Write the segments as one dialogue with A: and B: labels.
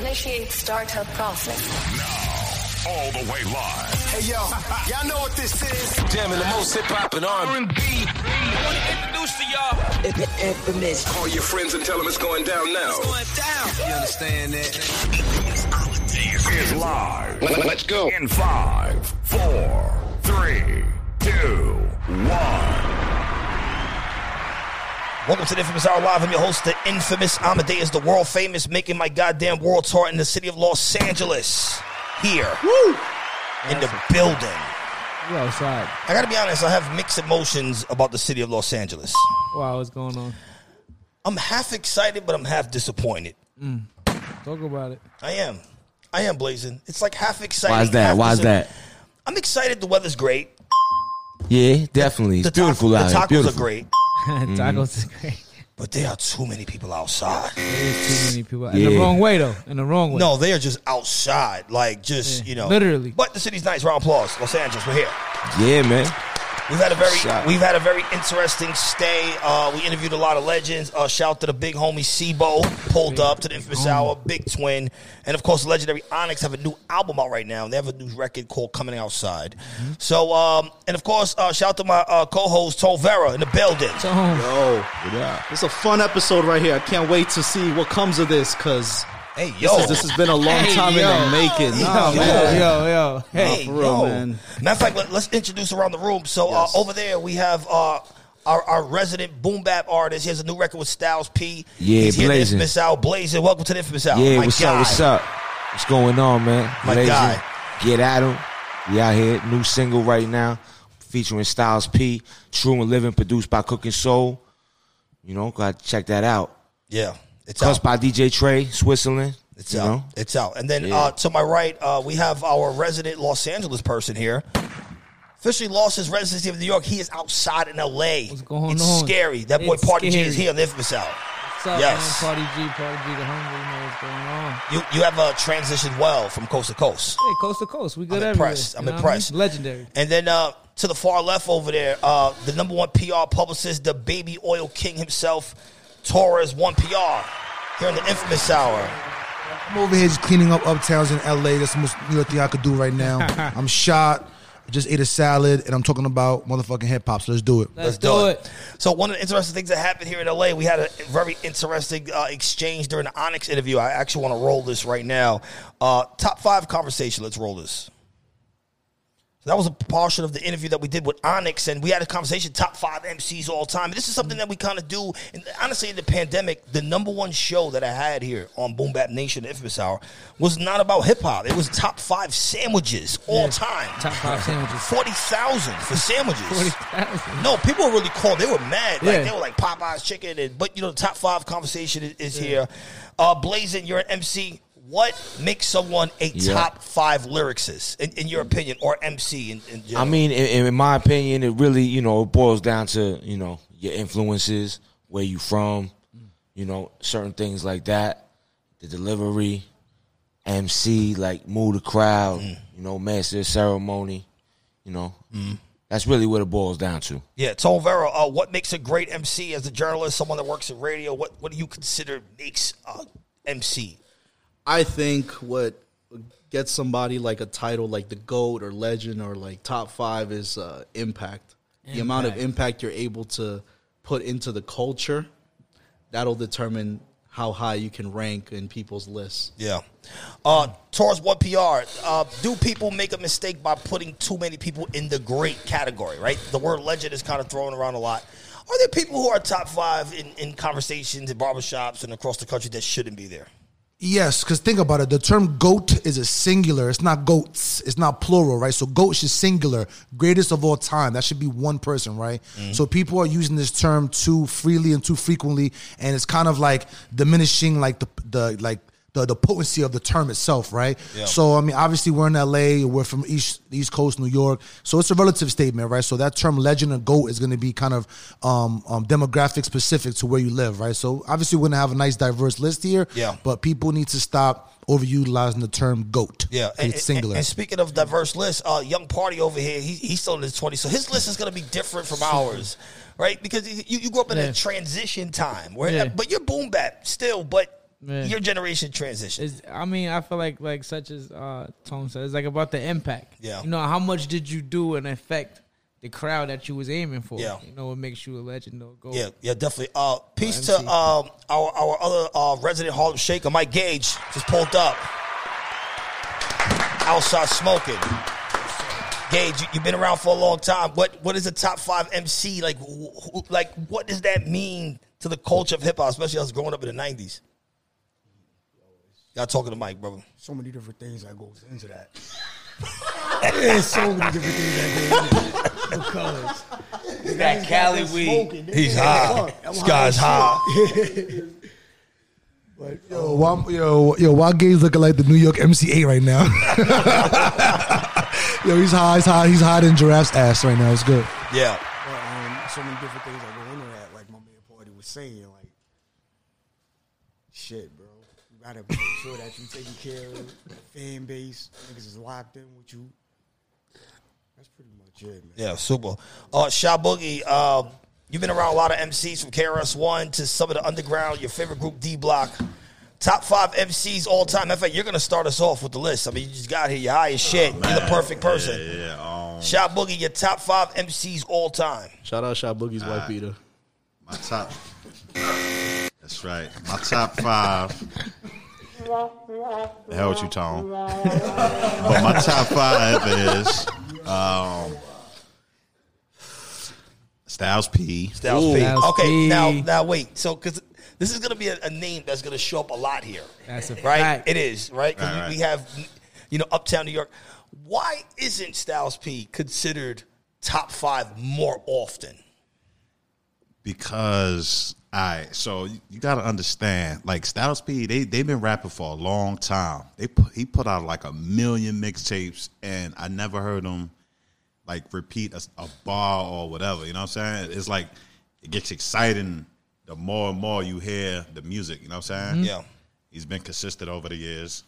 A: Initiate startup process.
B: Now, all the way live.
C: Hey yo, y'all know what this is.
D: Jamming the most hip hop and R&B.
E: I want to introduce to y'all.
F: Infamous.
D: Call your friends and tell them it's going down now.
E: It's going down.
F: You understand that?
B: Is live.
D: Let's go.
B: In five, four, three, two, one.
G: Welcome to the Inphamus Hour Live. I'm your host, the Inphamus Amadeuz, the world famous, making my goddamn world tour in the city of Los Angeles. Here. In the building.
H: You outside.
G: I gotta be honest, I have mixed emotions about the city of Los Angeles.
H: Wow, what's going on?
G: I'm half excited, but I'm half disappointed. Mm.
H: Talk about it.
G: I am. I am blazing. It's like half excited.
I: Why is
G: that?
I: Why
G: is
I: that?
G: I'm excited. The weather's great.
I: Yeah, definitely. It's
G: The, taco-
I: beautiful
G: the
I: out here.
G: tacos
I: Beautiful.
G: are great, Mm-hmm.
H: Tacos is great.
G: but there are too many people outside.
H: There's too many people. In the wrong way, though. In the wrong way.
G: No, they are just outside, like just
H: Yeah,
G: you know,
H: literally.
G: But the city's nice. Round applause, Los Angeles. We're here.
I: Yeah, man.
G: We've had a very
I: Shout.
G: we've had a very interesting stay. Uh, we interviewed a lot of legends. Uh, shout to the big homie Sibo pulled up to the Inphamus Hour, Big Twin, and of course, legendary Onyx have a new album out right now. They have a new record called Coming Outside.
H: Mm-hmm.
G: So, um, and of course, uh, shout to my uh, co-host Tone Viera in the building.
H: So, home.
J: Yo, it's a fun episode right here. I can't wait to see what comes of this because
G: Hey,
J: this,
G: yo,
J: is- this has been a long
H: Hey,
J: time
H: yo.
J: in the making.
G: Yo,
J: Nah,
H: yo,
J: man.
H: yo, yo. Hey,
G: Hey,
J: for real,
G: yo.
J: man.
G: Matter of fact, let, us introduce around the room. So
J: Yes.
G: uh, over there we have uh, our, our resident boom bap artist. He has a new record with Styles P.
I: Yeah,
G: He's here at the
I: blazing.
G: Blazing. Welcome to the Inphamus Hour.
I: Yeah,
G: My
I: what's
G: guy.
I: up? What's up? What's going on, man?
G: My
I: Blazing.
G: guy.
I: Get at him. We out here. New single right now featuring Styles P. True and Living, produced by Cookin Soul. You know, got to check that out.
G: Yeah, it's
I: Cussed
G: out.
I: by DJ Trey, Switzerland.
G: It's out.
I: know?
G: It's out. And then
I: Yeah.
G: uh, to my right, uh, we have our resident Los Angeles person here. Officially lost his residency of New York. He is outside in L.A.
H: What's going
G: it's
H: on?
G: scary. That boy
H: It's
G: Party G is here on the Inphamus Hour.
H: What's up,
G: Yes.
H: man? Party G, Party G, the hungry. You know what's going on.
G: You you have uh, transitioned well from coast to coast.
H: Hey, coast to coast. We good
G: I'm
H: everywhere.
G: impressed. I'm
H: You know what I mean?
G: impressed.
H: Legendary.
G: And then uh, to the far left over there, uh, the number one PR publicist, the baby oil king himself, Torres One PR, here in the Inphamus Hour.
K: I'm over here just cleaning up uptowns in LA. That's the most New York thing I could do right now. I'm shot. I just ate a salad, and I'm talking about motherfucking hip hop. So let's do it.
H: Let's, do it.
G: So one of the interesting things that happened here in LA, we had a very interesting uh, exchange during the Onyx interview. I actually want to roll this right now. Uh, top five conversation. Let's roll this. So that was a portion of the interview that we did with Onyx, and we had a conversation top five MCs all time. This is something that we kind of do. And honestly, in the pandemic, the number one show that I had here on Boom Bap Nation, the Inphamus Hour, was not about hip hop. It was top five sandwiches all
H: Yeah.
G: time.
H: Top five sandwiches.
G: Forty thousand for sandwiches.
H: 40,000.
G: No, people were really cold. They were mad. Like
H: Yeah.
G: they were like Popeye's chicken. And, but you know, the top five conversation is, is here. Uh, Blazing, you're an MC. What makes someone a
I: Yeah.
G: top five lyricist, in, in your opinion, or MC? In, in
I: I mean, in, in my opinion, it really, you know, it boils down to, you know, your influences, where you from, you know, certain things like that, the delivery, MC, like move the crowd,
G: Mm.
I: you know, master ceremony, you know. That's really what it boils down to.
G: yeah, Tone Viera, uh, what makes a great MC as a journalist, someone that works in radio? What what do you consider makes uh, MC?
J: I think what gets somebody like a title like the GOAT or legend or like top five is uh, impact. The amount of
H: Impact.
J: impact you're able to put into the culture, that'll determine how high you can rank in people's lists.
G: Yeah. Uh, Torres One PR, uh, do people make a mistake by putting too many people in the great category, right? The word legend is kind of thrown around a lot. Are there people who are top five in, in conversations in barbershops and across the country that shouldn't be there?
K: Yes, because think about it. The term goat is a singular. It's not goats. It's not plural, right? So goat is singular, greatest of all time. That should be one person, right? Mm. So people are using this term too freely and too frequently, and it's kind of like diminishing, like the the like the, the potency of the term itself, right?
G: Yeah.
K: So I mean, obviously we're in LA, we're from East East Coast, New York, so it's a relative statement, right? So that term legend and goat is going to be kind of um, um, demographic specific to where you live, right? So obviously we're going to have a nice diverse list here,
G: Yeah.
K: But people need to stop overutilizing the term goat.
G: Yeah,
K: it's singular.
G: And, and speaking of diverse lists, uh, Young Party over here, he, he's still in his 20s, so his list is going to be different from ours, right? Because you, you grew up in
H: Yeah.
G: a transition time, where
H: Yeah.
G: but you're boom bap still, but
H: Yeah.
G: your generation transition.
H: It's, I mean, I feel like like such as uh, Tone said, it's like about the impact.
G: Yeah.
H: You know, how much did you do and affect the crowd that you was aiming for?
G: Yeah.
H: You know, what makes you a legend or go.
G: Yeah, yeah, definitely. Uh, peace to um, our our other uh, resident Harlem Shaker, Mike Gage, just pulled up. Outside smoking. Gage, you, you've been around for a long time. What what is a top five MC like? Who- like, what does that mean to the culture of hip hop, especially us growing up in the nineties? Y'all talking to Mike, brother.
F: so many different things that goes into that. There's so many different things that go into it. Because
I: That Cali weed.
G: He's high. This guy's high.
F: But
K: Yo, why, yo, yo, why Gabe's looking like the New York MCA right now? yo, he's high, he's high, he's high in Giraffe's ass right now. It's good.
G: Yeah,
F: But, um, so many different things that go into that. Like my man Party was saying, like, shit, bro. You gotta make sure that you taking care of the fan base. Niggas is locked in with you. That's pretty much it, man.
G: yeah, super. Uh, Sha Boogie, uh, you've been around a lot of MCs from KRS One to some of the underground. Your favorite group, D Block. Top five MCs all time. Matter of fact, you're gonna start us off with the list. I mean, you just got here. You're high as shit. you're the perfect person.
L: Yeah, yeah. Um,
G: Sha Boogie, your top five MCs all time.
J: Shout out Shot Boogie's wife beater.
L: my top. That's right. My top five. The hell with you, Tom. but my top five is um, Styles P.
G: Styles
H: Ooh.
G: P.
H: Styles
G: Okay,
H: P.
G: now now wait. So because this is gonna be a, a name that's gonna show up a lot here.
H: That's a
G: right.
H: fact.
G: It is right. 'Cause
L: Right,
G: we,
L: right.
G: we have you know Uptown New York. Why isn't Styles P considered top five more often?
L: because I so you, you got to understand like Styles P they they've been rapping for a long time. They put, he put out like a million mixtapes and I never heard him like repeat a, a bar or whatever. You know what I'm saying? It's like it gets exciting the more and more you hear the music. You know what I'm saying? Mm-hmm.
G: Yeah.
L: He's been consistent over the years,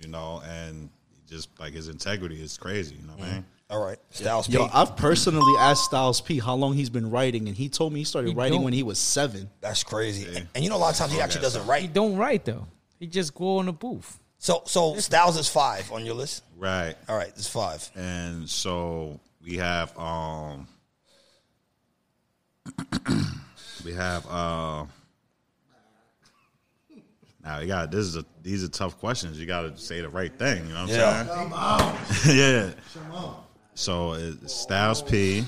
L: you know, and just like his integrity is crazy. You know what I mm-hmm. mean?
G: All right, Styles P.
J: Yo, I've personally asked Styles P how long he's been writing, and he told me he started
H: He
J: writing
H: don't.
J: when he was seven.
G: That's crazy. And, and you know, a lot of times he actually doesn't write.
H: He
G: write.
H: don't write though. He just go in the booth.
G: So so Styles is five on your list.
L: Right.
G: All right, it's five.
L: and so we have um we have uh now you got this is a these are tough questions. You got to say the right thing. You know what I'm saying? yeah. So it's Styles P.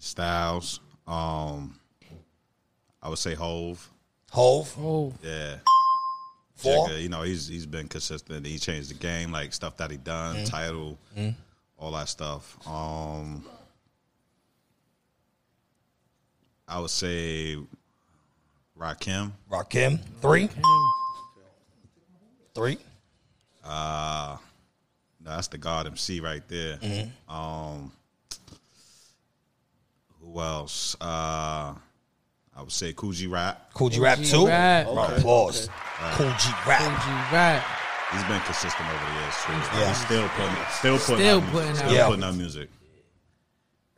L: Styles. Um, I would say Hove.
G: Hove.
H: Oh,
L: Yeah.
G: Four.
L: Jigga, you know, he's he's been consistent. He changed the game, like stuff that he done,
G: Mm.
L: title, all that stuff. Um, I would say Rakim.
G: Rakim. Three. Three.
L: Uh, no, that's the God MC right there.
G: Mm-hmm.
L: Um, who else? Uh, I would say Kool G Rap.
G: Kool G Rap
H: too.
G: two.
H: Rap.
G: Round of applause. Kool G Rap.
H: OG rap.
L: He's been consistent over the years. Too.
G: Yeah.
L: He's still putting, still putting,
H: Still
L: out music.
H: out-
L: still putting out music.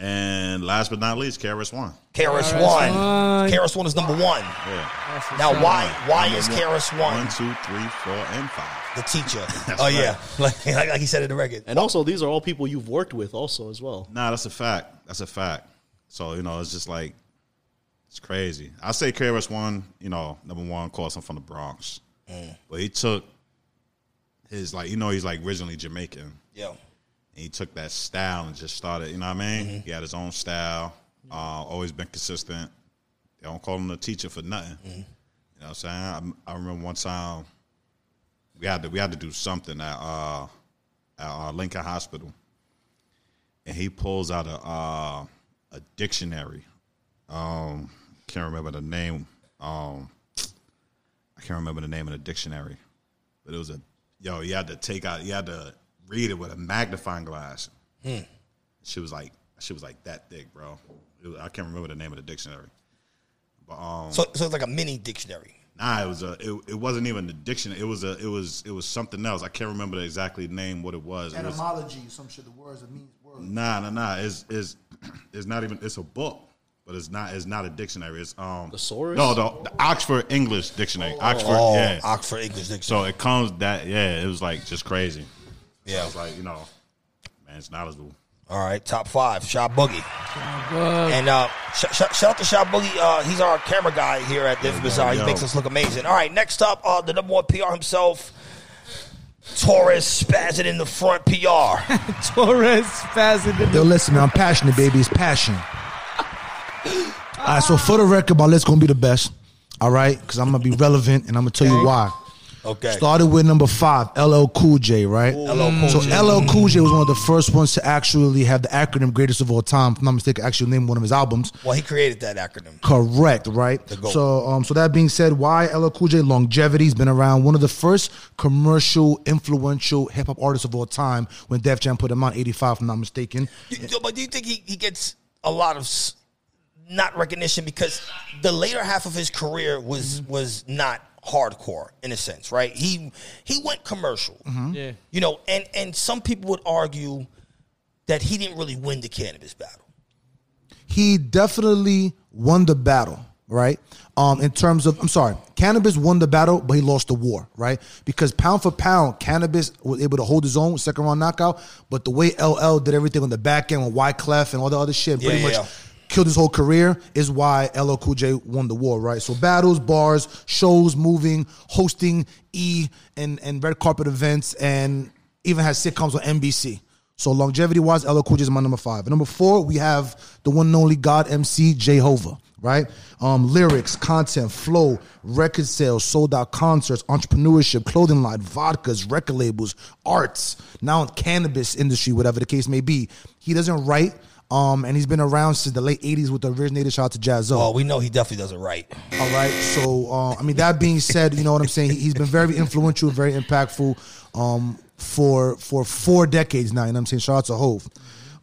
L: And last but not least, KRS One.
G: KRS
H: KRS
G: One.
H: One.
G: KRS One is number one.
L: Yeah.
G: Now why why
L: Number
G: is
L: one-
G: KRS One
L: One, two, three, four, and five.
G: the teacher? oh yeah, like, like like he said in the record.
J: And also, these are all people you've worked with, also as well.
L: Nah, that's a fact. That's a fact. So you know, it's just like it's crazy. I say KRS One. You know, number one, course, I'm from the Bronx,
G: Mm.
L: but he took his like you know he's like originally Jamaican.
G: Yeah.
L: And he took that style and just started. You know what I mean?
G: Mm-hmm.
L: He had his own style. Uh, always been consistent. They don't call him the teacher for nothing.
G: Mm-hmm.
L: You know what I'm saying? I, I remember one time we had to we had to do something at uh, at uh, Lincoln Hospital, and he pulls out a uh, a dictionary. Um, can't remember the name. Um, I can't remember the name of the dictionary, but it was a yo. You had to take out. You had to read it with a magnifying glass. She was like, she was like that thick, bro. It was- I can't remember the name of the dictionary, but um,
G: So so it's like a mini dictionary.
L: Nah, it was a. It, it wasn't even the dictionary. It was a. It was. It was something else. I can't remember the exactly name what it was. It was
K: Etymology, some shit, the words that means words.
L: nah, nah, nah. It's is. It's not even. It's a book, but it's not. It's not a dictionary. It's um
J: Thesaurus?
L: No, the, the Oxford English Dictionary. Oxford,
G: Oh,
L: yeah.
G: Oxford English Dictionary.
L: So it comes that yeah. It was like just crazy.
G: Yeah.
L: I was like, you know, man, it's knowledgeable.
G: All right, top five, Shot Boogie. And uh, sh- sh- shout out to Shot Boogie. Uh, he's our camera guy here at the Inphamus Hour. He makes us look amazing. All right, next up, uh, the number one PR himself, Torres spazzing in the front PR.
H: Torres spazzing in
K: Yo, listen, man, I'm passionate, baby. It's passion. All right, so for the record, my list gonna be the best. All right, because I'm gonna be relevant, and I'm gonna tell you why.
G: Okay.
K: Started with number five, LL Cool J, right?
G: LL Cool
K: so
G: J.
K: LL Cool J was one of the first ones to actually have the acronym "Greatest of All Time." If I'm not mistaken, actually named one of his albums.
G: Well, he created that acronym.
K: Correct, right?
G: GOAT.
K: So, um, so that being said, why LL Cool J longevity's been around. One of the first commercial, influential hip hop artists of all time. When Def Jam put him on '85, if I'm not mistaken.
G: You- but do you think he, he gets a lot of s- not recognition because the later half of his career was was not hardcore in a sense, right? He he went commercial.
K: Mm-hmm.
H: Yeah.
G: You know, and and some people would argue that he didn't really win the Canibus battle.
K: he definitely won the battle, right? Um, in terms of, I'm sorry, Canibus won the battle, but he lost the war, right? Because pound for pound, Canibus was able to hold his own, second round knockout. But the way LL did everything on the back end with Wyclef and all the other shit, pretty
G: Yeah,
K: much
G: yeah.
K: Killed his whole career, is why LL Cool J won the war, right? So battles, bars, shows, moving, hosting E and and red carpet events, and even has sitcoms on NBC. So longevity wise, LL Cool J is my number five. And number four, we have the one and only God MC Jehovah, right? Um, lyrics, content, flow, record sales, sold out concerts, entrepreneurship, clothing line, vodkas, record labels, arts, now cannabis industry, whatever the case may be. He doesn't write. Um, and he's been around since the late '80s with the originator. Shout out to Jaz-O.
G: Oh, we know he definitely does it right.
K: All right. So, uh, I mean, that being said, you know what I'm saying. He- He's been very influential, very impactful um, for for four decades now. You know what I'm saying. Shout out to Hove.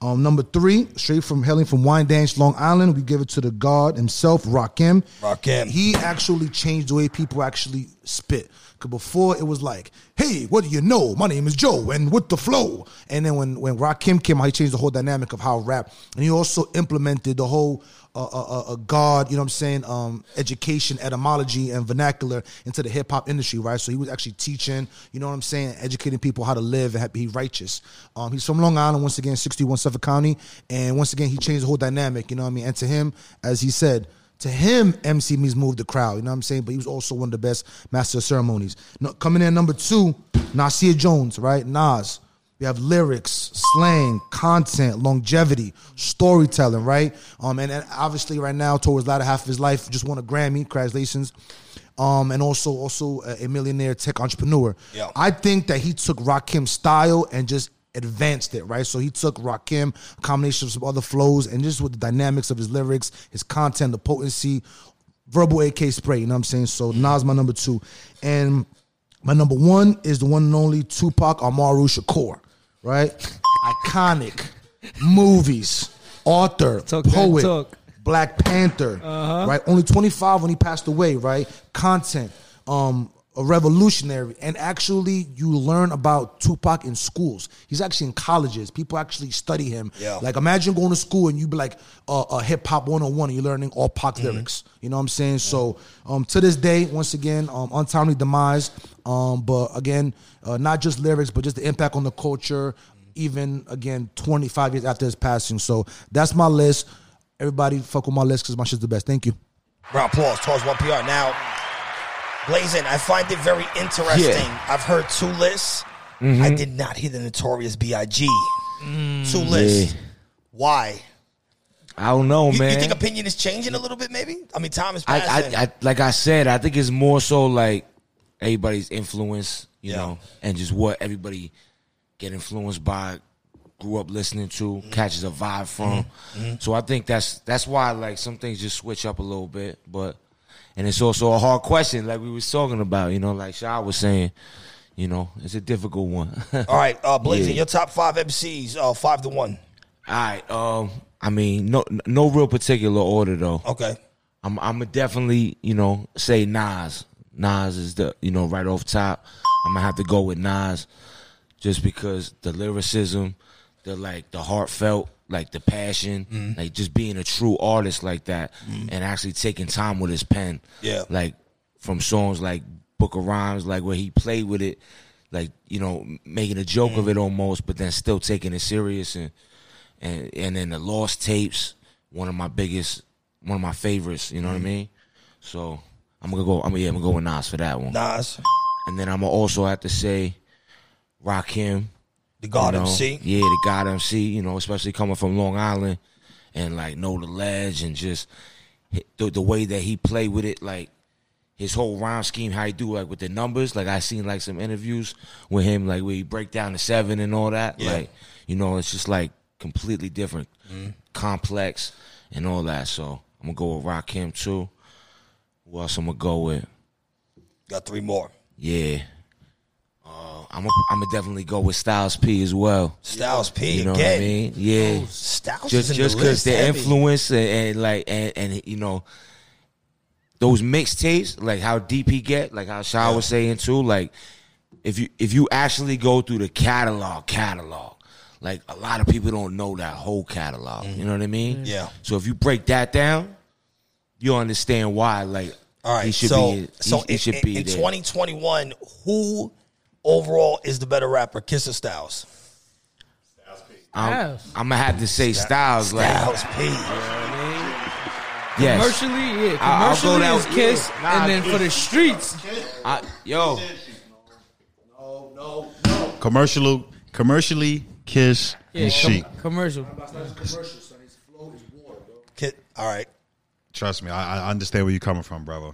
K: Um, number three, straight from hailing from Wyandanch, Long Island, we give it to the God himself, Rakim.
G: Rakim.
K: He actually changed the way people actually spit. Cause before it was like, "Hey, what do you know? My name is Joe, and with the flow." And then when when Rakim came out, he changed the whole dynamic of how rap, and he also implemented the whole uh, uh, uh, uh, God, you know what I'm saying, um, education, etymology, and vernacular into the hip hop industry, right? So he was actually teaching, you know what I'm saying, educating people how to live and be righteous. Um, he's from Long Island, once again, 61 Suffolk County, and once again, he changed the whole dynamic, you know what I mean? And to him, as he said, to him, MC means move the crowd. You know what I'm saying? But he was also one of the best master of ceremonies. No, coming in number two, Nasir Jones, right? Nas. We have lyrics, slang, content, longevity, storytelling, right? Um, and, and obviously right now, towards the latter half of his life, just won a Grammy. Congratulations. Um, and also also a, a millionaire tech entrepreneur.
G: Yeah.
K: I think that he took Rakim's style and just advanced it, right? So he took Rakim, a combination of some other flows, and just with the dynamics of his lyrics, his content, the potency, verbal AK spray, you know what I'm saying? So Nas my number two. And my number one is the one and only Tupac Amaru Shakur, right? Iconic movies, author,
H: Talk
K: poet. Black Panther, right? Only 25 when he passed away, right? Content, um, a revolutionary, and actually you learn about Tupac in schools. He's actually in colleges. People actually study him.
G: Yeah.
K: Like imagine going to school and you be like uh, a hip hop 101 and you're learning all Pac lyrics. You know what I'm saying? So um, to this day, once again, um, untimely demise. Um, but again, uh, not just lyrics, but just the impact on the culture. Even again, 25 years after his passing. So that's my list. Everybody fuck with my list because my shit's the best. Thank you.
G: Round applause Torres One PR. Now, Blazing, I find it very interesting.
I: Yeah.
G: I've heard two lists.
K: Mm-hmm.
G: I did not hear the notorious B.I.G. Two lists.
I: Yeah.
G: Why?
I: I don't know,
G: You,
I: man.
G: you think opinion is changing a little bit, maybe? I mean, time is passing.
I: I, I, like I said, I think it's more so like everybody's influence, you
G: Yeah.
I: know, and just what everybody get influenced by, grew up listening to,
G: Mm-hmm.
I: catches a vibe from. So I think that's that's why like some things just switch up a little bit, but and it's also a hard question, like we was talking about, you know, like Shah was saying, you know, it's a difficult one.
G: All right, uh, Blazing,
I: Yeah.
G: your top five MCs, uh, five to one.
I: All right. Um, I mean, no, no real particular order though.
G: Okay.
I: I'm, I'm gonna definitely, you know, say Nas. Nas is the, you know, right off top. I'm gonna have to go with Nas, just because the lyricism, the like, the heartfelt, like the passion,
G: Mm-hmm.
I: like just being a true artist like that, and actually taking time with his pen.
G: Yeah.
I: like from songs like Book of Rhymes, like where he played with it, like you know, making a joke
G: Mm-hmm.
I: of it almost, but then still taking it serious, and and and then the Lost Tapes, one of my biggest, one of my favorites. You know
G: Mm-hmm.
I: what I mean? So I'm gonna go. I'm gonna, yeah, I'm gonna go with Nas for that one.
G: Nas,
I: And then I'm gonna also have to say Rakim.
G: The God
I: you know?
G: MC.
I: Yeah, the God MC, you know, especially coming from Long Island and like know the ledge and just the, the way that he played with it, like his whole rhyme scheme, how he do like with the numbers. Like I seen like some interviews with him, like where he break down the seven and all that.
G: Yeah.
I: Like, you know, it's just like completely different,
G: Mm-hmm.
I: complex and all that. So I'm gonna go with Rakim too. Who else I'm gonna go with?
G: Got three more.
I: Yeah. Uh, I'm gonna I'm gonna definitely go with Styles P as well.
G: Styles P
I: You know
G: again.
I: what I mean? Yeah.
G: Oh, Styles
I: just
G: in
I: just because
G: list
I: the influence and, and like and, and you know those mixtapes, like how deep he get, like how Shaw was saying too, like if you if you actually go through the catalog, catalog, like a lot of people don't know that whole catalog. You know what I mean?
G: Mm-hmm. Yeah.
I: So if you break that down, you'll understand why. Like,
G: All right,
I: he should
G: so
I: be. He,
G: so
I: he
G: in,
I: should
G: in-
I: be
G: in
I: there.
G: 2021, who overall is the better rapper, Kiss or Styles?
I: I'm, I'm gonna have to say Styles. Like,
G: Styles P.
I: yes.
H: Commercially, yeah.
I: I- I'll go
H: Commercially
I: down-
H: is Kiss,
I: yeah, nah,
H: and then for the streets,
I: I, yo, No, no, no.
L: Commercially, commercially, Kiss
H: yeah,
L: and
H: com-
L: Chic.
H: commercial.
G: Kid, all right.
L: Trust me, I, I understand where you're coming from, brother. You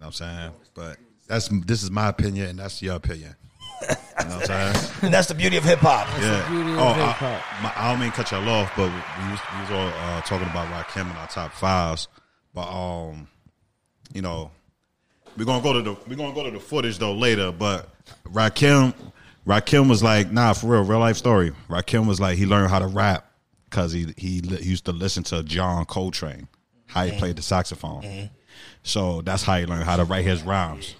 L: know what I'm saying? But that's this is my opinion, and that's your opinion. You know what I'm saying?
G: And that's the beauty of hip hop.
L: yeah.
H: beauty of
L: oh,
H: hip-hop.
L: I, my, I don't mean cut y'all off, but we was, we was all uh, talking about Rakim in our top fives. But um, you know, we're gonna go to the we're gonna go to the footage though later. But Rakim, Rakim was like, nah, for real, real life story. Rakim was like, he learned how to rap because he, he he used to listen to John Coltrane, how he played the saxophone. So that's how he learned how to write his rhymes.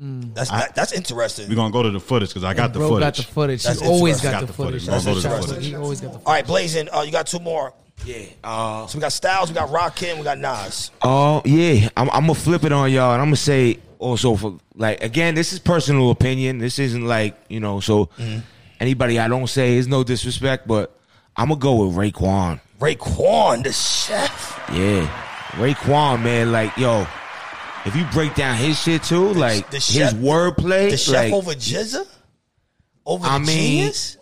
G: That's that, that's interesting.
L: We're gonna go to the footage because I got the
H: Bro
L: footage.
H: got the footage.
G: That's
H: He always got,
L: Got
H: the
L: the footage.
H: footage.
L: We'll go to the
H: That's
L: footage.
H: He always got the footage.
G: all right, Blazing, uh, you got two more.
I: yeah. Uh,
G: So we got Styles, we got Rakim, we got Nas.
I: Oh yeah, I'm, I'm gonna flip it on y'all, and I'm gonna say also for like again, this is personal opinion. This isn't like you know, so anybody I don't say is no disrespect, but I'm gonna go with Raekwon.
G: Raekwon, the chef.
I: Yeah, Raekwon, man, like yo, if you break down his shit too, like
G: the
I: his wordplay,
G: The chef
I: like,
G: over GZA? Over
I: I
G: the
I: mean-
G: genius?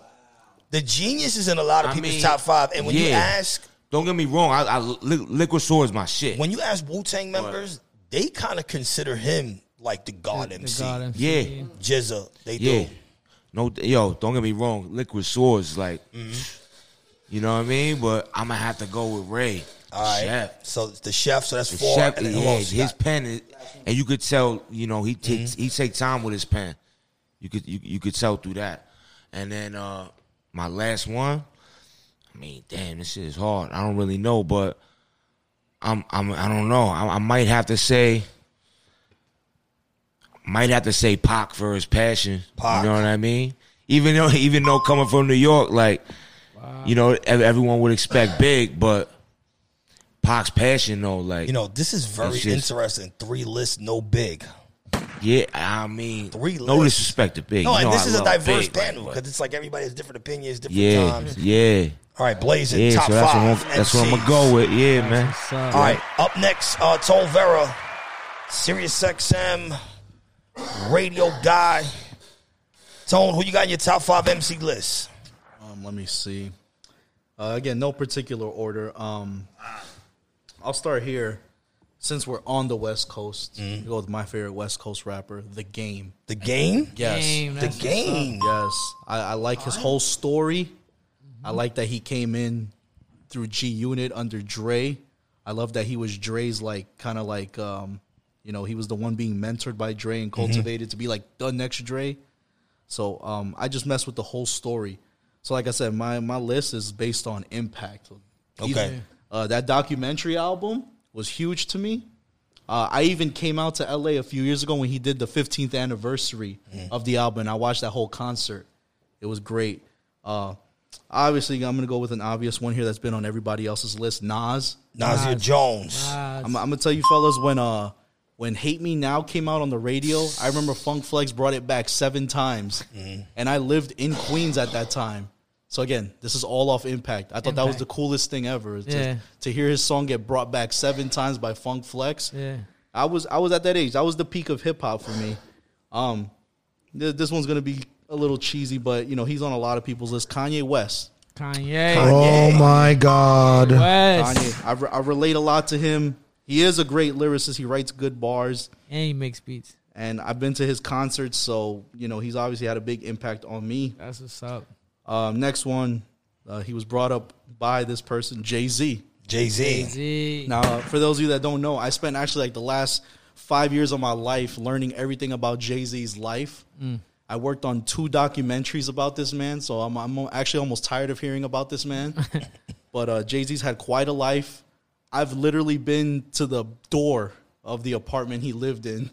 G: The genius is in a lot of
I: I
G: people's
I: mean,
G: top five. And when you ask
I: Don't get me wrong, I, I Li- Liquid Sword's my shit.
G: when you ask Wu Tang members, they kind of consider him like the God
H: The
G: MC.
H: God MC.
I: Yeah.
G: GZA, they
I: Yeah.
G: do.
I: No, yo, don't get me wrong. Liquid Swords, like, mm-hmm. you know what I mean. But I'm gonna have to go with Ray.
G: All right.
I: Chef.
G: So the chef, so that's
I: The
G: four.
I: chef,
G: and then
I: yeah,
G: else
I: his
G: got?
I: pen, is, and you could tell, you know, he takes
G: Mm-hmm.
I: he take time with his pen. You could you, you could tell through that. And then uh my last one, I mean, damn, this shit is hard. I don't really know, but I'm I'm I don't know. I, I might have to say. Might have to say Pac for his passion.
G: Pac.
I: You know what I mean? Even though even though coming from New York, like you know, everyone would expect big, but Pac's passion though, like
G: You know, this is very
I: just-
G: interesting. Three lists, no big.
I: Yeah, I mean,
G: Three
I: no
G: lists.
I: disrespect to Big.
G: No,
I: You
G: and
I: know
G: this
I: I
G: is a diverse
I: Big,
G: panel because it's like everybody has different opinions, different
I: Yeah,
G: times.
I: yeah,
G: All right, Blazing,
I: yeah.
G: top
I: so that's
G: five.
I: what I'm, that's what I'm gonna go with. Yeah, man.
H: What's up?
G: All right, up next, uh, Tone Viera, Sirius XM, radio guy. Tone, who you got in your top five MC list?
J: Um, let me see. Uh, again, no particular order. Um, I'll start here. Since we're on the West Coast,
G: Mm-hmm.
J: go with my favorite West Coast rapper, The Game.
G: The game?
J: Yes.
H: Game,
G: The
H: that's what's
G: game.
J: Yes, I, I like his whole story. I like that he came in through G Unit under Dre. I love that he was Dre's like kind of like um, you know he was the one being mentored by Dre and cultivated to be like the next Dre. So um, I just mess with the whole story. So like I said, my my list is based on impact.
G: Okay.
J: Uh, that documentary album was huge to me. Uh, I even came out to LA a few years ago when he did the 15th anniversary of the album. I watched that whole concert. It was great. Uh, Obviously, I'm gonna go with an obvious one here that's been on everybody else's list. Nas.
G: Nasir Jones.
J: I'm, I'm gonna tell you, fellas, when uh when "Hate Me Now" came out on the radio, I remember Funk Flex brought it back seven times,
G: Mm-hmm.
J: and I lived in Queens at that time. So again, this is all off Impact. I thought that was the coolest thing ever. To,
H: Yeah.
J: to hear his song get brought back seven times by Funk Flex.
H: Yeah.
J: I was I was at that age. That was the peak of hip hop for me. Um, th- this one's gonna be a little cheesy, but you know he's on a lot of people's list. Kanye West.
H: Kanye.
K: Oh my God.
H: West.
J: Kanye. I, re- I relate a lot to him. He is a great lyricist. He writes good bars.
H: And he makes beats.
J: And I've been to his concerts, so you know he's obviously had a big impact on me.
H: That's what's up.
J: Um, next one, uh, he was brought up by this person, Jay Z.
G: Jay Z.
H: Z.
J: Now, uh, for those of you that don't know, I spent actually like the last five years of my life learning everything about Jay Z's life.
H: Mm.
J: I worked on two documentaries about this man, so I'm, I'm actually almost tired of hearing about this man. but uh, Jay Z's had quite a life. I've literally been to the door of the apartment he lived in,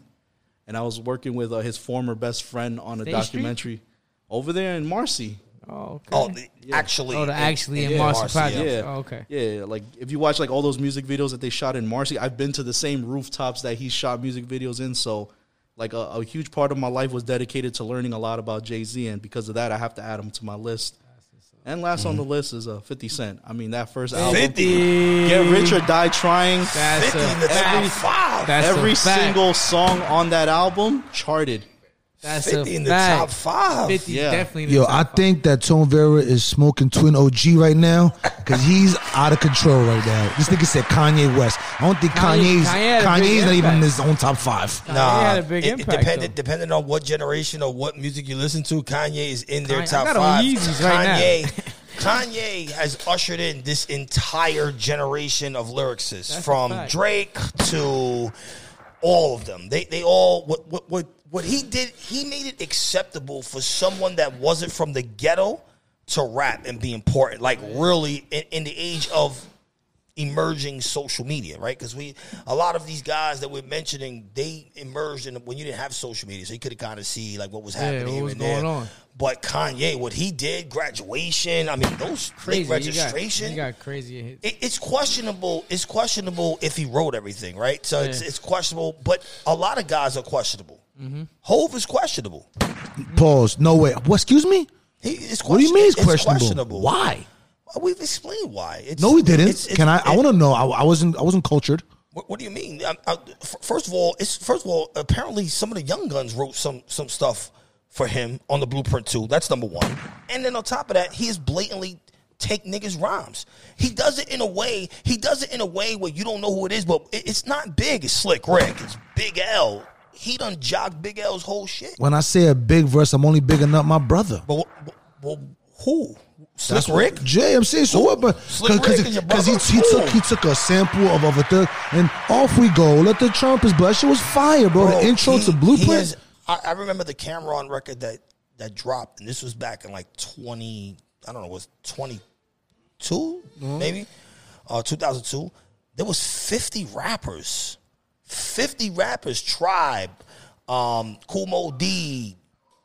J: and I was working with uh, his former best friend on a
H: State Street?
J: documentary over there in Marcy.
H: Oh, okay.
G: Oh, the, actually.
H: Oh, the actually in
J: Yeah.
H: Marcy
G: Marcy,
H: Projects.
J: Yeah.
H: Oh, okay.
J: Yeah, like if you watch like all those music videos that they shot in Marcy, I've been to the same rooftops that he shot music videos in. So, like a, a huge part of my life was dedicated to learning a lot about Jay Z, and because of that, I have to add him to my list. And last on the list is uh, Fifty Cent. I mean, that first album,
G: 50.
J: Get Rich or Die Trying.
H: That's
G: 50
H: a
G: top
H: fact.
G: five.
H: That's
J: Every
H: a fact.
J: single song on that album charted.
H: That's
G: 50
H: a
G: in the
H: fact.
G: top five.
H: 50
J: Yeah.
H: definitely in the
K: Yo,
H: top
K: I
H: five.
K: think that Tone Vera is smoking Twin OG right now because he's out of control right now. This nigga said Kanye West. I don't think
H: Kanye-
K: Kanye's
H: Kanye had a big
K: Kanye's not even in
H: impact.
K: his own top five.
H: Kanye had a big
G: it, it depended,
H: though.
G: depending on what generation or what music you listen to, Kanye is in their
H: Kanye- I
G: top
H: got on
G: five.
H: Yeezys right now.
G: Kanye, Kanye has ushered in this entire generation of lyricists,
H: That's a
G: from
H: fact.
G: Drake to all of them. They they all what what what what he did. He made it acceptable for someone that wasn't from the ghetto to rap and be important. Like really, in, in the age of emerging social media, right? Because we a lot of these guys that we're mentioning, they emerged in when you didn't have social media, so you could have kind of see like what was
H: Yeah,
G: happening
H: what was
G: and there.
H: going on.
G: But Kanye, what he did, graduation, I mean, those
H: crazy. You got,
G: registration.
H: you got crazy hits.
G: it, it's questionable. It's questionable if he wrote everything, right? So it's it's questionable. But a lot of guys are questionable.
H: Mm-hmm.
G: Hove is questionable.
K: Pause. No way. What? Excuse me.
G: He, it's
K: What do you mean it's
G: question-
K: questionable? Why?
G: Well, We've explained why. It's,
K: No, we didn't.
G: it's- it's-
K: Can I? I
G: it-
K: want to know. I, I wasn't. I wasn't cultured.
G: What, what do you mean? I, I, f- first of all, it's first of all, apparently some of the young guns wrote some some stuff for him on the blueprint too. That's number one. And then on top of that, he is blatantly take niggas rhymes. He does it in a way. He does it in a way where you don't know who it is, but it, it's not big. It's Slick Rick. It's Big L. He done jogged Big L's whole shit.
K: When I say a big verse, I'm only bigging up my brother.
G: But wh- well, who? Slick
K: That's what-
G: Rick?
K: Jay, I'm saying so what? But
G: Slick Rick
K: because he, he took he took a sample of, of a thug and off we go. Let the trumpets, but that shit was fire, bro.
G: Bro,
K: the intro
G: he-
K: to Blueprint.
G: I, I remember the Cameron record that that dropped, and this was back in like twenty. I don't know, was twenty maybe, uh, two thousand two. There was fifty rappers, fifty rappers. Tribe, um, Kool Moe Dee,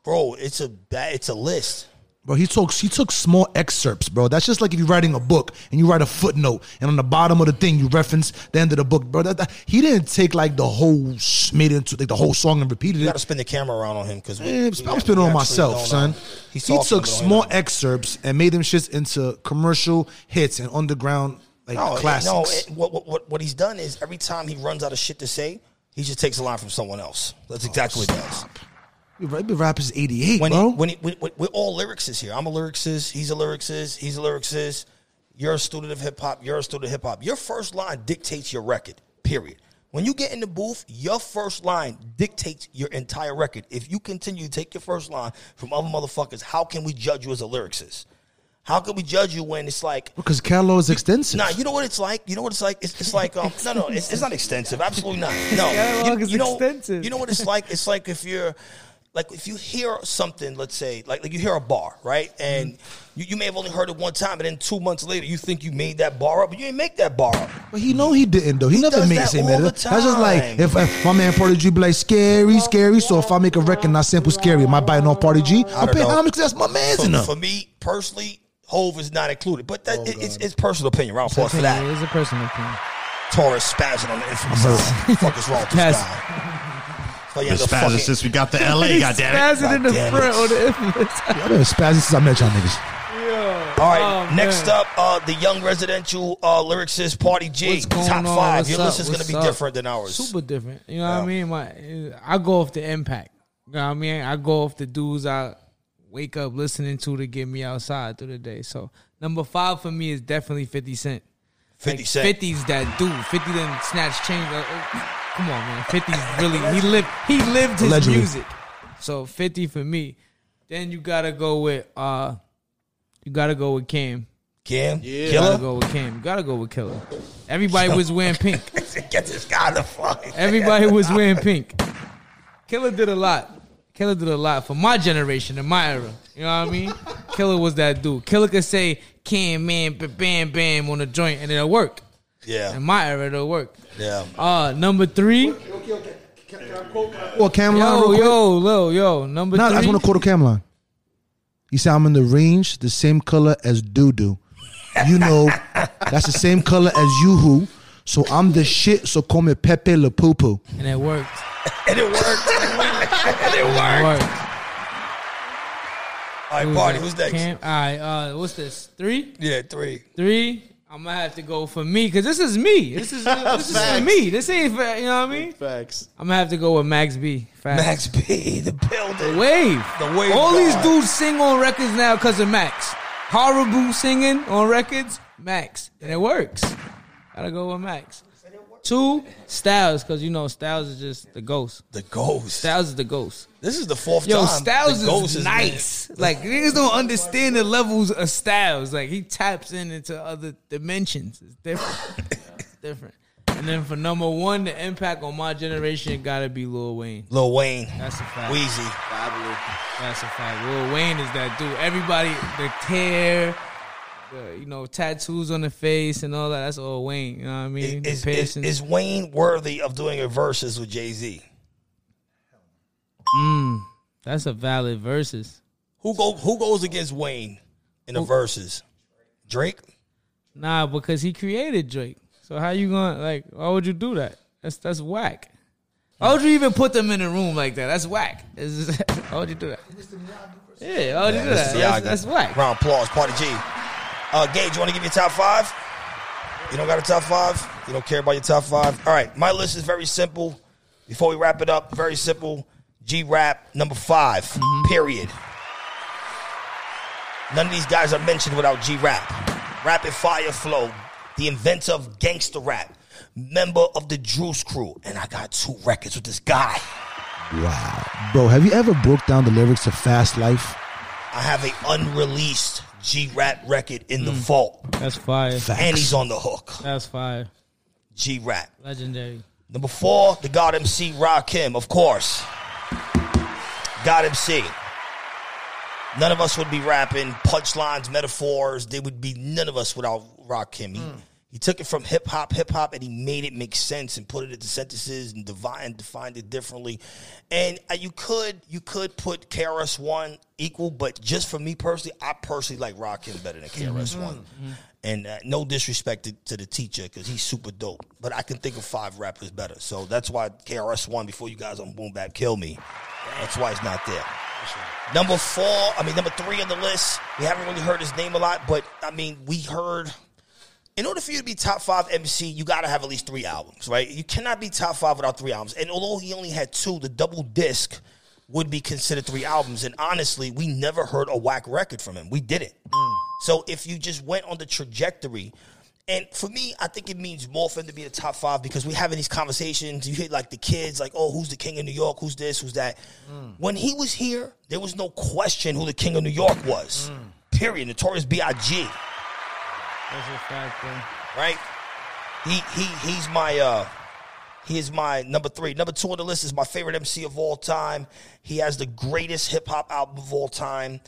G: bro. It's a it's a list.
K: Bro, he took he took small excerpts, bro. That's just like if you're writing a book and you write a footnote, and on the bottom of the thing you reference the end of the book, bro. That, that- he didn't take like the whole made it into like the whole song and repeated
G: You
K: it.
G: got to spin the camera around on him because
K: I'm spinning on myself, son. He took small excerpts and made them shits into commercial hits and underground like
G: no,
K: classics.
G: No, it- what, what- what what he's done is every time he runs out of shit to say, he just takes a line from someone else. That's exactly what he does.
K: You've been rappers '88,
G: when
K: bro.
G: He, when he, we, we- we're all lyricists here. I'm a lyricist. He's a lyricist. He's a lyricist. You're a student of hip hop. You're a student of hip hop. Your first line dictates your record. Period. When you get in the booth, your first line dictates your entire record. If you continue to take your first line from other motherfuckers, how can we judge you as a lyricist? How can we judge you when it's like
K: because catalog is extensive.
G: Nah, you know what it's like. You know what it's like. It's, it's like um, no, no, it's, it's not extensive. Absolutely not. No,
H: Catalog
G: you,
H: is
G: you know,
H: extensive.
G: You know what it's like. It's like if you're like if you hear something, let's say, like like you hear a bar, right, and
H: Mm-hmm.
G: you, you may have only heard it one time, and then two months later you think you made that bar up, but you didn't make that bar up.
K: But he know he didn't though. He, never
G: does
K: made the same
G: the
K: That's just like if, if my man Party G be like scary, scary. So if I make a record and I sample scary, am I biting on Party G?
G: I
K: I'm paying homage 'cause that's my man's
G: For,
K: them.
G: for me personally, Hove is not included. But that it- it's, it's personal opinion. Round of applause for that.
H: It's a personal opinion.
G: Torres spazzing on the infamous side. fuck is wrong with this
H: Pass.
G: guy? So you
L: Been
G: end up
L: spazzing
G: fucking-
L: since we got the LA,
H: He's
L: goddammit.
H: spazzing in the
G: Goddamn
H: front on the infamous.
K: Y'all been spazzing since I met y'all niggas.
G: All right,
H: Oh,
G: next
H: man.
G: up, uh, the young residential uh, lyricist Party G.
H: What's going
G: Top
H: on?
G: five.
H: What's
G: Your
H: up?
G: list is going to be
H: up?
G: different than ours.
H: Super different. You know what I mean? My, I go off the impact. You know what I mean? I go off the dudes I wake up listening to to get me outside through the day. So number five for me is definitely Fifty Cent.
G: 50
H: Like,
G: Cent.
H: 50's that dude. 50 then snatch change. Uh, uh, come on, man. 50's really he lived he lived his
K: Allegedly.
H: music. So 50 for me. Then you gotta go with uh you gotta go with Cam.
G: Cam?
H: You
G: Killer?
H: gotta go with Cam. You gotta go with Killer. Everybody was wearing pink.
G: Get this guy the fuck.
H: Everybody was wearing pink. Killer did a lot. Killer did a lot for my generation in my era. You know what I mean? Killer was that dude. Killer could say "can man bam bam" on the joint and it'll work.
G: Yeah.
H: In my era, it'll work.
G: Yeah.
H: Uh, number three. Okay, okay.
K: Well, Cam'ron.
H: Yo,
K: real quick.
H: yo, yo, yo. Number
K: No, I just
H: three.
K: want to quote a Cam'ron. He said, I'm in the range, the same color as doo doo. You know, that's the same color as you who. So I'm the shit, so call me Pepe Le Poo Poo.
H: and it worked.
G: And it worked. And it
H: It
G: worked.
H: worked.
G: All right,
H: Who's
G: Party, who's next?
H: Cam- All right, uh, what's this? Three?
G: Yeah, three.
H: Three. I'm gonna have to go for me because this is me. This is this is for me. This ain't for you know what I mean.
J: Facts.
H: I'm gonna have to go with Max B. Facts.
G: Max B, the building.
H: The wave.
G: The wave
H: All these dudes sing on records now because of Max. Horrible singing on records, Max, and it works. Gotta go with Max. Two Styles because you know Styles is just the ghost.
G: The ghost.
H: Styles is the ghost.
G: This is the fourth
H: Yo,
G: time.
H: Styles
G: the ghost
H: is nice. Like niggas don't understand the levels of Styles. Like he taps in into other dimensions. It's different. it's different. And then for number one, the impact on my generation gotta be Lil Wayne.
G: Lil Wayne.
H: That's a fact.
G: Weezy.
H: That's a fact. Lil Wayne is that dude. Everybody, the hair, the you know tattoos on the face and all that. That's all Wayne. You know what I mean?
G: Is, is, is Wayne worthy of doing a versus with Jay Z?
H: Mm, that's a valid versus.
G: Who go Who goes against Wayne in the verses? Drake.
H: Nah, because he created Drake. So how you gonna like? Why would you do that? That's that's whack. Why would you even put them in a room like that? That's whack. It's just- why would you do that? Yeah, why would you do that? That's, that's whack.
G: Round applause, Party G. Uh, Gage, you want to give your top five? You don't got a top five? You don't care about your top five? All right, my list is very simple. Before we wrap it up, very simple. G Rap, number 5
H: Mm-hmm.
G: period. None of these guys are mentioned without G Rap. Rapid Fire Flow, the inventor of gangster rap, member of the Juice Crew, and I got two records with this guy.
K: Wow. Bro, have you ever broke down the lyrics to Fast Life?
G: I have a unreleased G Rap record in
H: Mm.
G: the vault.
H: That's fire.
G: And he's on the hook.
H: That's fire.
G: G Rap.
H: Legendary.
G: Number four, the God MC Rakim, of course. God MC. None of us would be rapping punchlines, metaphors. There would be none of us without Rakim. He, he took it from hip hop, hip hop, and he made it make sense and put it into sentences and divine, defined it differently. And uh, you could you could put KRS One equal, but just for me personally, I personally like Rakim better than KRS One. And uh, no disrespect to, to the teacher because he's super dope. But I can think of five rappers better. So that's why KRS One before you guys on Boom Bap kill me. That's why he's not there. Number four, I mean number three on the list. We haven't really heard his name a lot, but I mean we heard. In order for you to be top five MC, you got to have at least three albums, right? You cannot be top five without three albums. And although he only had two, the double disc would be considered three albums. And honestly, we never heard a whack record from him. We didn't. So if you just went on the trajectory, and for me, I think it means more for him to be the top five because we having these conversations. You hear like the kids, like, oh, who's the king of New York? Who's this? Who's that? When he was here, there was no question who the king of New York was. Period. Notorious B.I.G.
H: That's a fact.
G: Right? He he he's my uh he is my number three. Number two on the list is my favorite MC of all time. He has the greatest hip hop album of all time.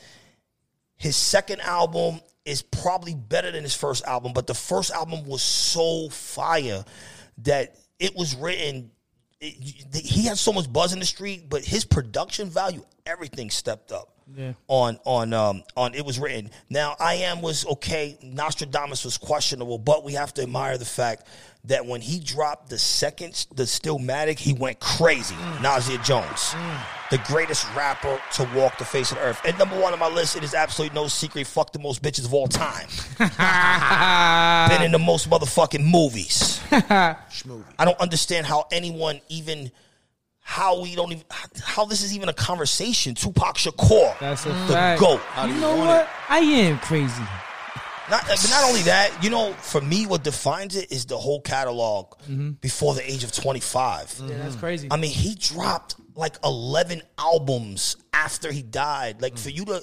G: His second album is probably better than his first album, but the first album was so fire that it was written. it- he had so much buzz in the street, but his production value, everything stepped up.
H: Yeah.
G: on on um on it was written. Now I am was okay. Nostradamus was questionable, but we have to admire the fact that when he dropped the second the Stillmatic, he went crazy. Nasir Jones, the greatest rapper to walk the face of the earth, and number one on my list. It is absolutely no secret. Fuck the most bitches of all time. Been in the most motherfucking movies. I don't understand how anyone even how we don't even how this is even a conversation. Tupac Shakur,
H: That's a
G: the
H: fact.
G: goat.
H: You know what? I am crazy.
G: Not, but not only that, you know, for me, what defines it is the whole catalog
H: Mm-hmm.
G: before the age of 25.
H: Yeah, that's crazy.
G: I mean, he dropped like 11 albums after he died. Like, for you to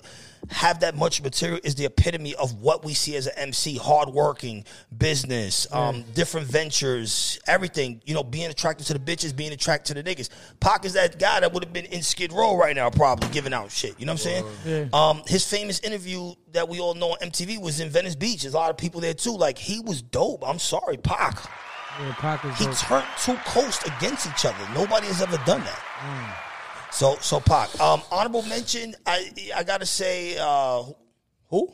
G: have that much material is the epitome of what we see as an MC hardworking, business, um, different ventures, everything. You know, being attracted to the bitches, being attracted to the niggas. Pac is that guy that would have been in Skid Row right now, probably giving out shit. You know what I'm saying?
H: Yeah.
G: Um, his famous interview that we all know on MTV was in Venice Beach. There's a lot of people there too. Like, he was dope. I'm sorry, Pac.
H: Yeah,
G: He
H: dope.
G: turned two coasts against each other. Nobody has ever done that. So, so Pac. Um, honorable mention. I I gotta say, uh, who?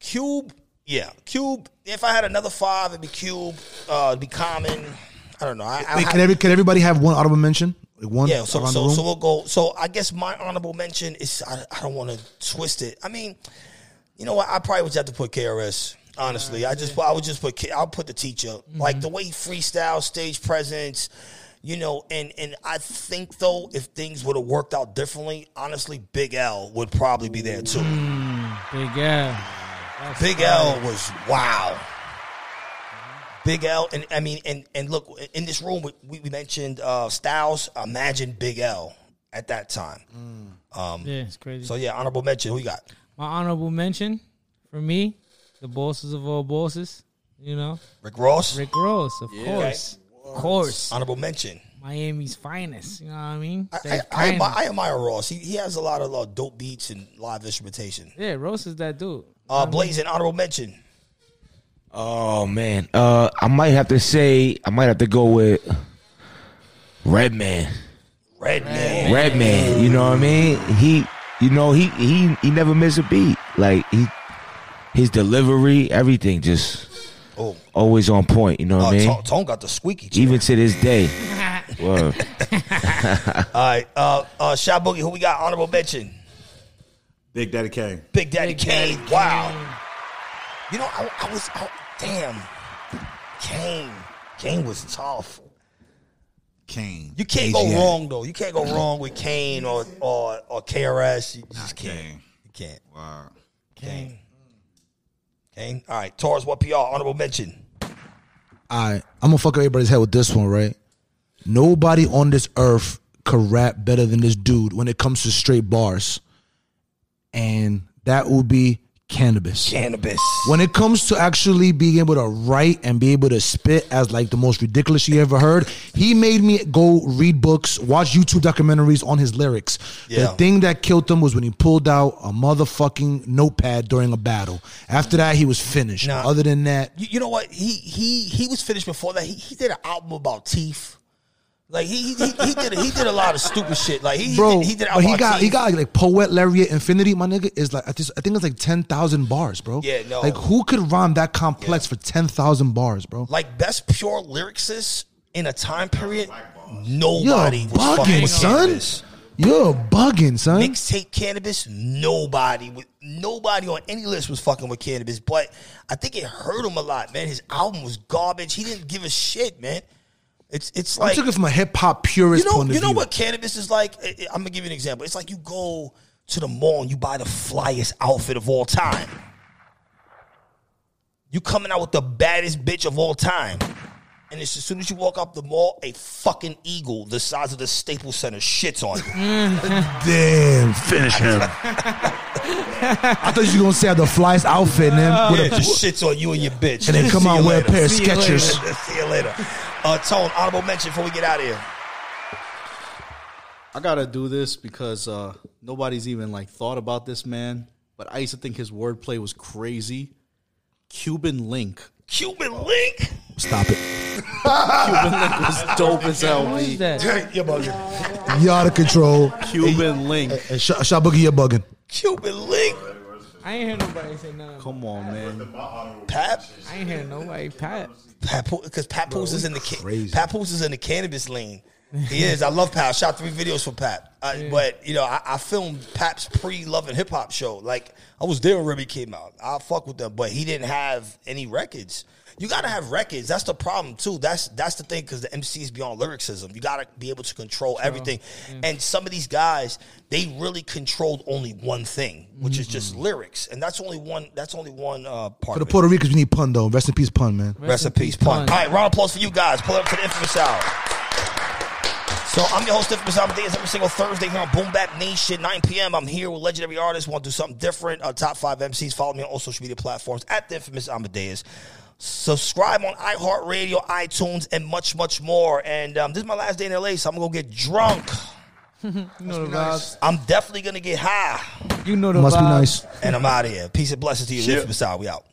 G: Cube. Yeah, Cube. If I had another five, it'd be Cube. Uh, it'd be Common. I don't know. I, I
K: Wait, can, every, can everybody have one honorable mention? Like one
G: yeah, so so, so we'll go. So I guess my honorable mention is I, I don't want to twist it. I mean, you know what? I probably would have to put KRS. Honestly, I just I would just put I'll put the teacher like the way he freestyle, stage presence, you know, and and I think though if things would have worked out differently, honestly, Big L would probably be there too.
H: Big L. That's
G: Big
H: fire.
G: L was wow. Big L, and I mean, and and look, in this room we, we mentioned uh, Styles. Imagine Big L at that time. Um,
H: Yeah, it's crazy.
G: So yeah, honorable mention. Who you got?
H: My honorable mention for me, the bosses of all bosses. You know,
G: Rick Ross.
H: Rick Ross, of
G: Yeah.
H: course, of course.
G: Honorable mention.
H: Miami's finest. You know what I mean?
G: I,
H: That
G: I, I,
H: kind
G: admire, I admire Ross. He, he has a lot of uh, dope beats and live instrumentation.
H: yeah, Ross is that dude.
G: Uh, Blazing, honorable mention.
I: Oh man, uh, I might have to say I might have to go with Redman.
G: Redman.
I: Redman, you know what I mean? He, you know, he he he never missed a beat. Like he, his delivery, everything, just
G: Oh.
I: always on point. You know what I mean?
G: Tone, Tone got the squeaky. chair.
I: Even to this day. Word.
G: All right, uh, uh, Shot Boogie, who we got? Honorable mention.
L: Big Daddy Kane.
G: Big Daddy
H: Big
G: Kane.
H: Daddy
G: Wow.
H: Kane.
G: You know, I, I was, I, damn. Kane. Kane was tough.
L: Kane.
G: You can't go wrong though. You can't go wrong with Kane or or, or KRS. You just can't.
L: Kane.
G: You can't.
L: Wow.
G: Kane. Kane. All right. Torres, what PR? Honorable mention.
K: I I'm gonna fuck everybody's head with this one, right? Nobody on this earth could rap better than this dude when it comes to straight bars, and that would be Canibus.
G: Canibus.
K: When it comes to actually being able to write and be able to spit as like the most ridiculous you ever heard, he made me go read books, watch YouTube documentaries on his lyrics.
G: Yeah.
K: The thing that killed him was when he pulled out a motherfucking notepad during a battle. After that, he was finished.
G: Nah.
K: Other than that,
G: You, you know what? He he he was finished before that. He he did an album about teeth. Like he he, he did he did a lot of stupid shit. Like he
K: bro,
G: he did, he did
K: but he got he got like poet laureate infinity. My nigga is like I think I think it's like ten thousand bars, bro.
G: Yeah, no.
K: Like who could rhyme that complex for ten thousand bars, bro?
G: like best pure lyricist in a time period. Nobody
K: You're
G: was fucking
K: bugging,
G: with
K: son.
G: Canibus.
K: You're bugging, son.
G: Mixtape Canibus. Nobody with nobody on any list was fucking with Canibus. But I think it hurt him a lot, man. His album was garbage. He didn't give a shit, man. It's it's
K: I
G: like
K: took it from a hip hop purist
G: you know,
K: point of
G: you know
K: view.
G: what Canibus is like? I- I- I'm gonna give you an example. It's like you go to the mall and you buy the flyest outfit of all time. You coming out with the baddest bitch of all time. And it's as soon as you walk up the mall, a fucking eagle the size of the Staples Center shits on you.
K: Damn, finish him. I thought you were gonna say I had the flyest outfit, man. with
G: yeah,
K: a-
G: just shits on you and your bitch.
K: And then come
G: See
K: out
G: you
K: wear a pair of
G: See you later.
K: Skechers.
G: See you later. Uh, Tone, honorable mention before we get out of here.
J: I gotta do this because uh, nobody's even like thought about this man. But I used to think his wordplay was crazy. Cuban Link.
G: Cuban Link.
K: Stop it.
J: Cuban Link was dope as hell.
H: Who
J: B.
H: that?
F: You're bugging.
K: You out of control.
J: Cuban Link.
K: And Sh- Shot Boogie, you're bugging.
G: Cuban Link.
H: I ain't hear nobody say nothing.
J: Come on, man.
G: Pat.
H: I ain't hear nobody. Pat.
G: Pat because Papoose is in the ca-
K: crazy.
G: Papoose is in the Canibus lane. He is. I love Pat. I shot three videos for Pat. Uh, But you know, I, I filmed Pat's pre Love and Hip Hop show. Like I was there when Remy came out. I fuck with them, but he didn't have any records. You gotta have records. That's the problem too. That's that's the thing because the MCs beyond lyricism. You gotta be able to control everything. And some of these guys, they really controlled only one thing, which is just lyrics, and that's only one. That's only one uh, part.
K: For
G: of
K: the
G: it.
K: Puerto Ricans, we need Pun though. Rest in peace, Pun, man.
G: Rest in peace, Pun. All right, round of applause for you guys. Pull up to the Inphamus Hour. So I'm your host, Inphamus Amadeuz, every single Thursday here on Boom Bap Nation, 9 p.m. I'm here with legendary artists. Want to do something different? Uh, top five MCs. Follow me on all social media platforms at the Inphamus Amadeuz. Subscribe on iHeartRadio, iTunes, and much, much more. And um, this is my last day in LA, so I'm gonna go get drunk.
H: You know the vibes.
G: I'm definitely gonna get high,
H: You know the
K: Must be nice.
G: and I'm out of here. Peace and blessings to you, Inphamus Hour. We out.